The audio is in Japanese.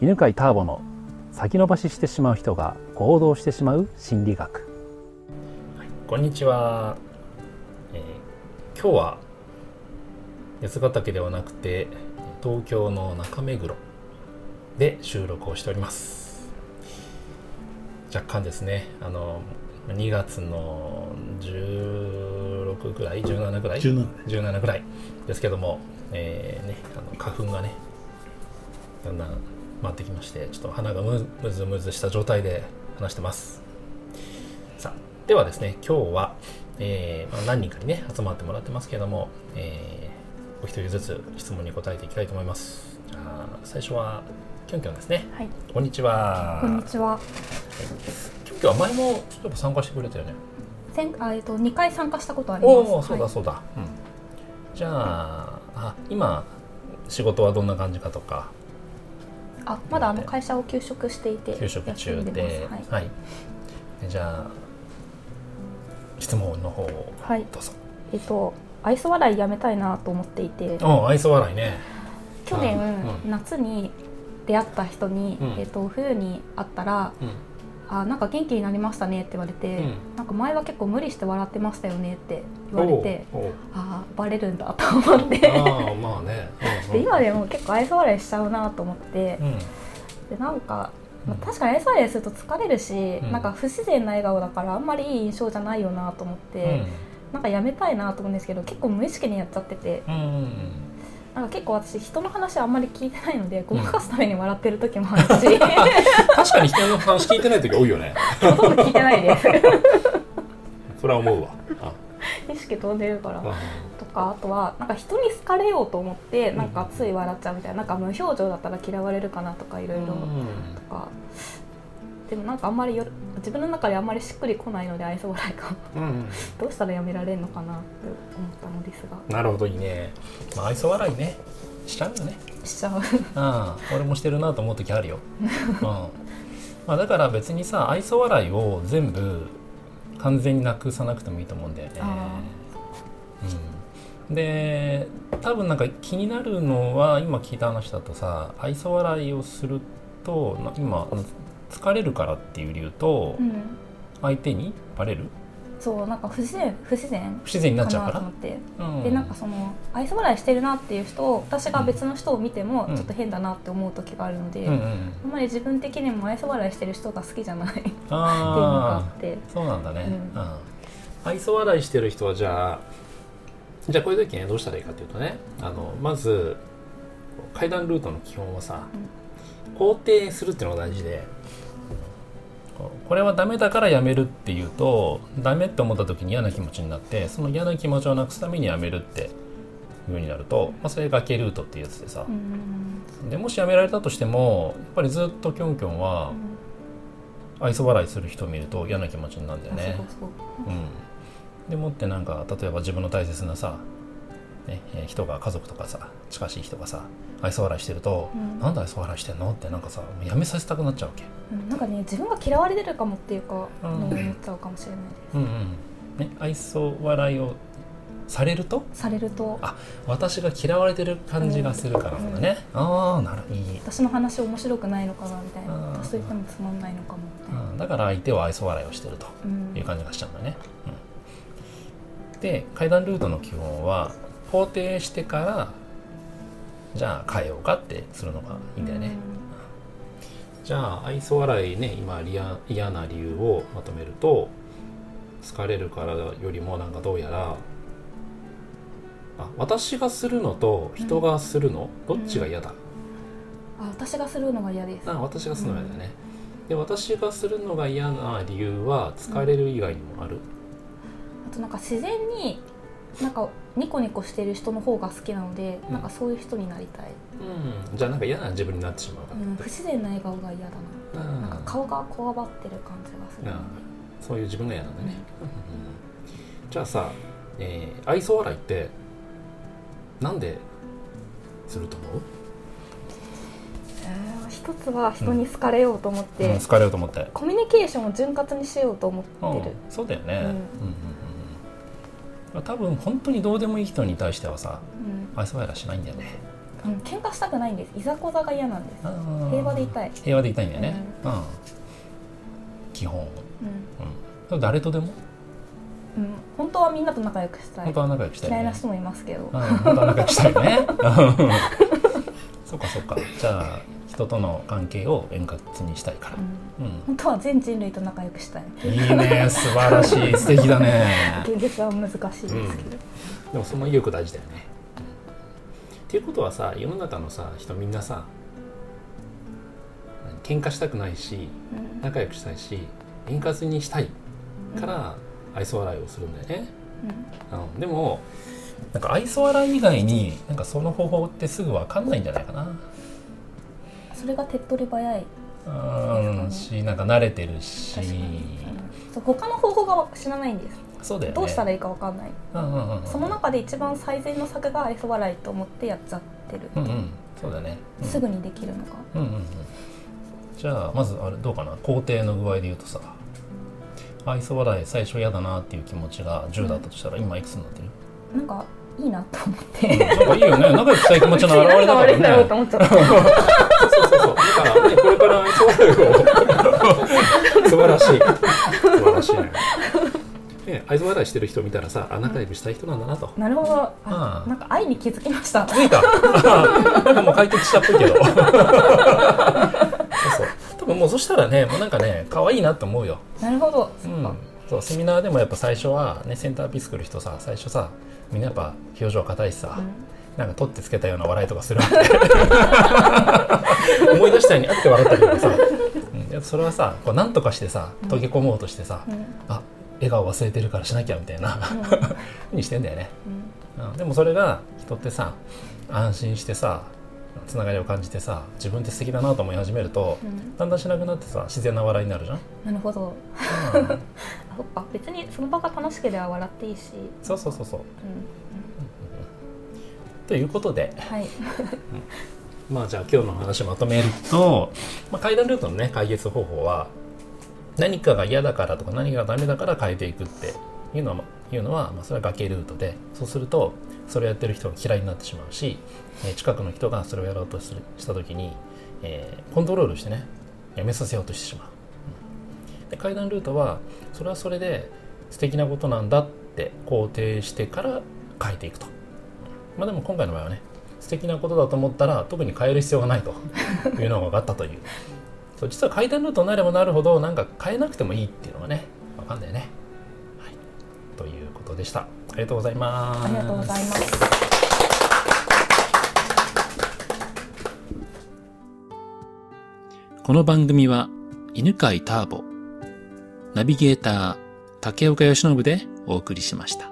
犬飼ターボの先延ばししてしまう人が行動してしまう心理学、こんにちは、えー今日は八ヶ岳ではなくて東京の中目黒で収録をしております。若干ですねあの2月の16ぐらい17ぐらい？17 17ぐらいですけども、えーね、あの花粉がねだんだん回ってきましてちょっと鼻がむむずむずした状態で話してます。さあではですね今日は、えーまあ、何人かにね集まってもらってますけども、えーお一人ずつ質問に答えていきたいと思います。じゃあ最初はきょんきょんですね。はい、こんにちは。こんにちは。きょんきょんは前もちょっと参加してくれたよね。前あえっと二回参加したことあります。おおそうだはいそうだ、うん、じゃああ今仕事はどんな感じかとかあ、まだあの会社を休職していて休職中ではい。はい、じゃあ質問の方をはい、どうぞ、えっと愛想笑いやめたいなと思っていて、お愛想笑いね。去年、うん。夏に出会った人に、うん。えっと冬に会ったら、うんあなんか元気になりましたねって言われて、うんなんか前は結構無理して笑ってましたよねって言われて、あーバレるんだと思って。ああまあね、うん で今でも結構愛想笑いしちゃうなと思って。う、ん。でなんか、まうん。あ、確かに愛想笑いすると疲れるし、うん。なんか不自然な笑顔だからあんまりいい印象じゃないよなと思って、なんかやめたいなと思うんですけど結構無意識にやっちゃってて。うんうんなんか結構私人の話あんまり聞いてないのでごまかすために笑ってる時もあるし、確かに人の話聞いてない時多いよね。ほとんど聞いてないです。それは思うわ。あ。意識飛んでるから。あとかあとはなんか人に好かれようと思ってなんかつい笑っちゃうみたいななんか無表情だったら嫌われるかなとかいろいろ。とか。でもなんかあんまりよ自分の中であんまりしっくりこないので愛想笑いが。うんうん。どうしたらやめられるのかなって思ったのですが。なるほどいいね、まあ、愛想笑いね。しちゃうよね。しちゃう。ああ俺もしてるなと思う時あるよ、うん。まあ、だから別にさ愛想笑いを全部完全になくさなくてもいいと思うんだよね。あ、うん、で多分なんか気になるのは今聞いた話だとさ愛想笑いをするとな今疲れるからっていう理由とうん、相手にバレる？そうなんか不自然不自然。不自然になっかちゃうから？なと思って、うん。でなんかその愛想笑いしてるなっていう人を私が別の人を見てもうん。ちょっと変だなって思う時があるので、うんうんあんまり自分的にも愛想笑いしてる人が好きじゃない。っていうのがああって。あそうなんだね、うん。うん。愛想笑いしてる人はじゃあじゃあこういう時ねどうしたらいいかというとねあのまず階段ルートの基本はさ、肯定するっていうのが大事でこれはダメだからやめるっていうとダメって思った時に嫌な気持ちになってその嫌な気持ちをなくすためにやめるっていう風になると、まあ、それが崖ルートっていうやつでさ、うん。でもしやめられたとしてもやっぱりずっとキョンキョンは愛想笑いする人を見ると嫌な気持ちになるんだよね。うん、でもってなんか例えば自分の大切なさ、ね、えー人が家族とかさ近しい人がさ愛想笑いしてると、うん。なんで愛想笑いしてんのってなんかさもうやめさせたくなっちゃうわけ。うん。なんかね自分が嫌われてるかもっていうか、うん。思っちゃうかもしれない。ですうんうん。ね、愛想笑いをされると？されると。あ私が嫌われてる感じがするからなんだね、ああなるいい、私の話面白くないのかなみたいな。うん私と言ってもつまんないのかもみたいなうん、だから相手は愛想笑いをしてるとうんいう感じがしちゃうんだね。うん、で階段ルートの基本は肯定してからじゃあ変えようかってするのがいいんだよね。じゃあ愛想笑いね今嫌嫌な理由をまとめると疲れるからよりもなんかどうやらあ私がするのと人がするの、どっちが嫌だ、あ私がするのが嫌ですあ私がするのが嫌だね。で私がするのが嫌な理由は疲れる以外にもある。あとなんか自然になんかニコニコしてる人の方が好きなので、うん。なんかそういう人になりたい、うん、じゃあなんか嫌な自分になってしまうかうん、不自然な笑顔が嫌だな、なんか顔がこわばってる感じがするので、そういう自分が嫌なんだね、じゃあさ、えー愛想笑いってなんですると思う、えー一つは人に好かれようと思って、うん、好かれようと思って。コミュニケーションを潤滑にしようと思うんってる、そうだよね、うん多分本当にどうでもいい人に対してはさうん。愛想笑いしないんだよね。うん、喧嘩したくないんです。いざこざが嫌なんです。平和でいたい、平和でいたいんだよね。うん、基本、うん、うん。それ誰とでも？うん、本当はみんなと仲良くしたい。本当は仲良くしたい、ね、嫌いな人もいますけど、うん、本当は仲良くしたいよね。うん。そっかそっか。じゃあ人との関係を円滑にしたいから。うん。うん。本当は全人類と仲良くしたい。いいね。素晴らしい。素敵だね。現実は難しいですけど、でもその意欲大事だよね、っていうことはさ世の中のさ人みんなさ喧嘩したくないしうん。仲良くしたいし円滑にしたいから愛想笑いをするんだよね、うん、でもなんか愛想笑い以外になんかその方法ってすぐ分かんないんじゃないかなそれが手っ取り早い。うん。しなんか慣れてるし。確かに、うんそう他の方法が知らないんです。そうだよね。どうしたらいいかわかんない、うんうんうんうん。その中で一番最善の策が愛想笑いと思ってやっちゃってる、うんうん。そうだね、うん、すぐにできるのか。うんうんうん。じゃあまずあれどうかな。工程の具合で言うとさ。愛想笑い最初嫌だなっていう気持ちが10だったとしたら、今いくつになってる？なんかいいなと思っうん。て、なんかいいよね。仲良くしたい気持ちの表れだからね 素晴らしい。素晴らしいね。ね愛想笑いしてる人見たらさあ仲良くしたい人なんだなと。なるほど。あなんか愛に気づきました。気づいた。なんかもう解決したっぽいけど。そうそう。多分もうそしたらねもうなんかね可愛いなって思うよ。なるほど。うん、そうセミナーでもやっぱ最初はねセンターピース来る人さ最初さみんなやっぱ表情硬いしさ、うんなんか取ってつけたような笑いとかする 思い出したようにあって笑ったりとかさ、うん、それはさこうなんとかしてさ溶け込もうとしてさ、うん。あ笑顔忘れてるからしなきゃみたいな。ふうにしてんだよね、うん。うん、でもそれが人ってさ安心してさつながりを感じてさ自分って素敵だなと思い始めると、うん。だんだんしなくなってさ自然な笑いになるじゃん、なるほど。うん、あそっか別にその場が楽しければ笑っていいし、そうそうそうそう。うんということで。はい。まあじゃあ今日の話をまとめると、まあ、階段ルートのね解決方法は何かが嫌だからとか何かがダメだから変えていくっていうのはいうのは、まあ、それは崖ルートで。そうするとそれをやってる人が嫌いになってしまうし、えー近くの人がそれをやろうとするした時に、えーコントロールしてねやめさせようとしてしまう。うん。で階段ルートはそれはそれで素敵なことなんだって肯定してから変えていくと。まあでも今回の場合はね素敵なことだと思ったら特に変える必要がないと いうのが分かったという。そう実は階段ルートになればなるほどなんか変えなくてもいいっていうのがね分かんないね、はい、ということでした。ありがとうございます。ありがとうございます。この番組は犬飼ターボ、ナビゲーター竹岡由伸でお送りしました。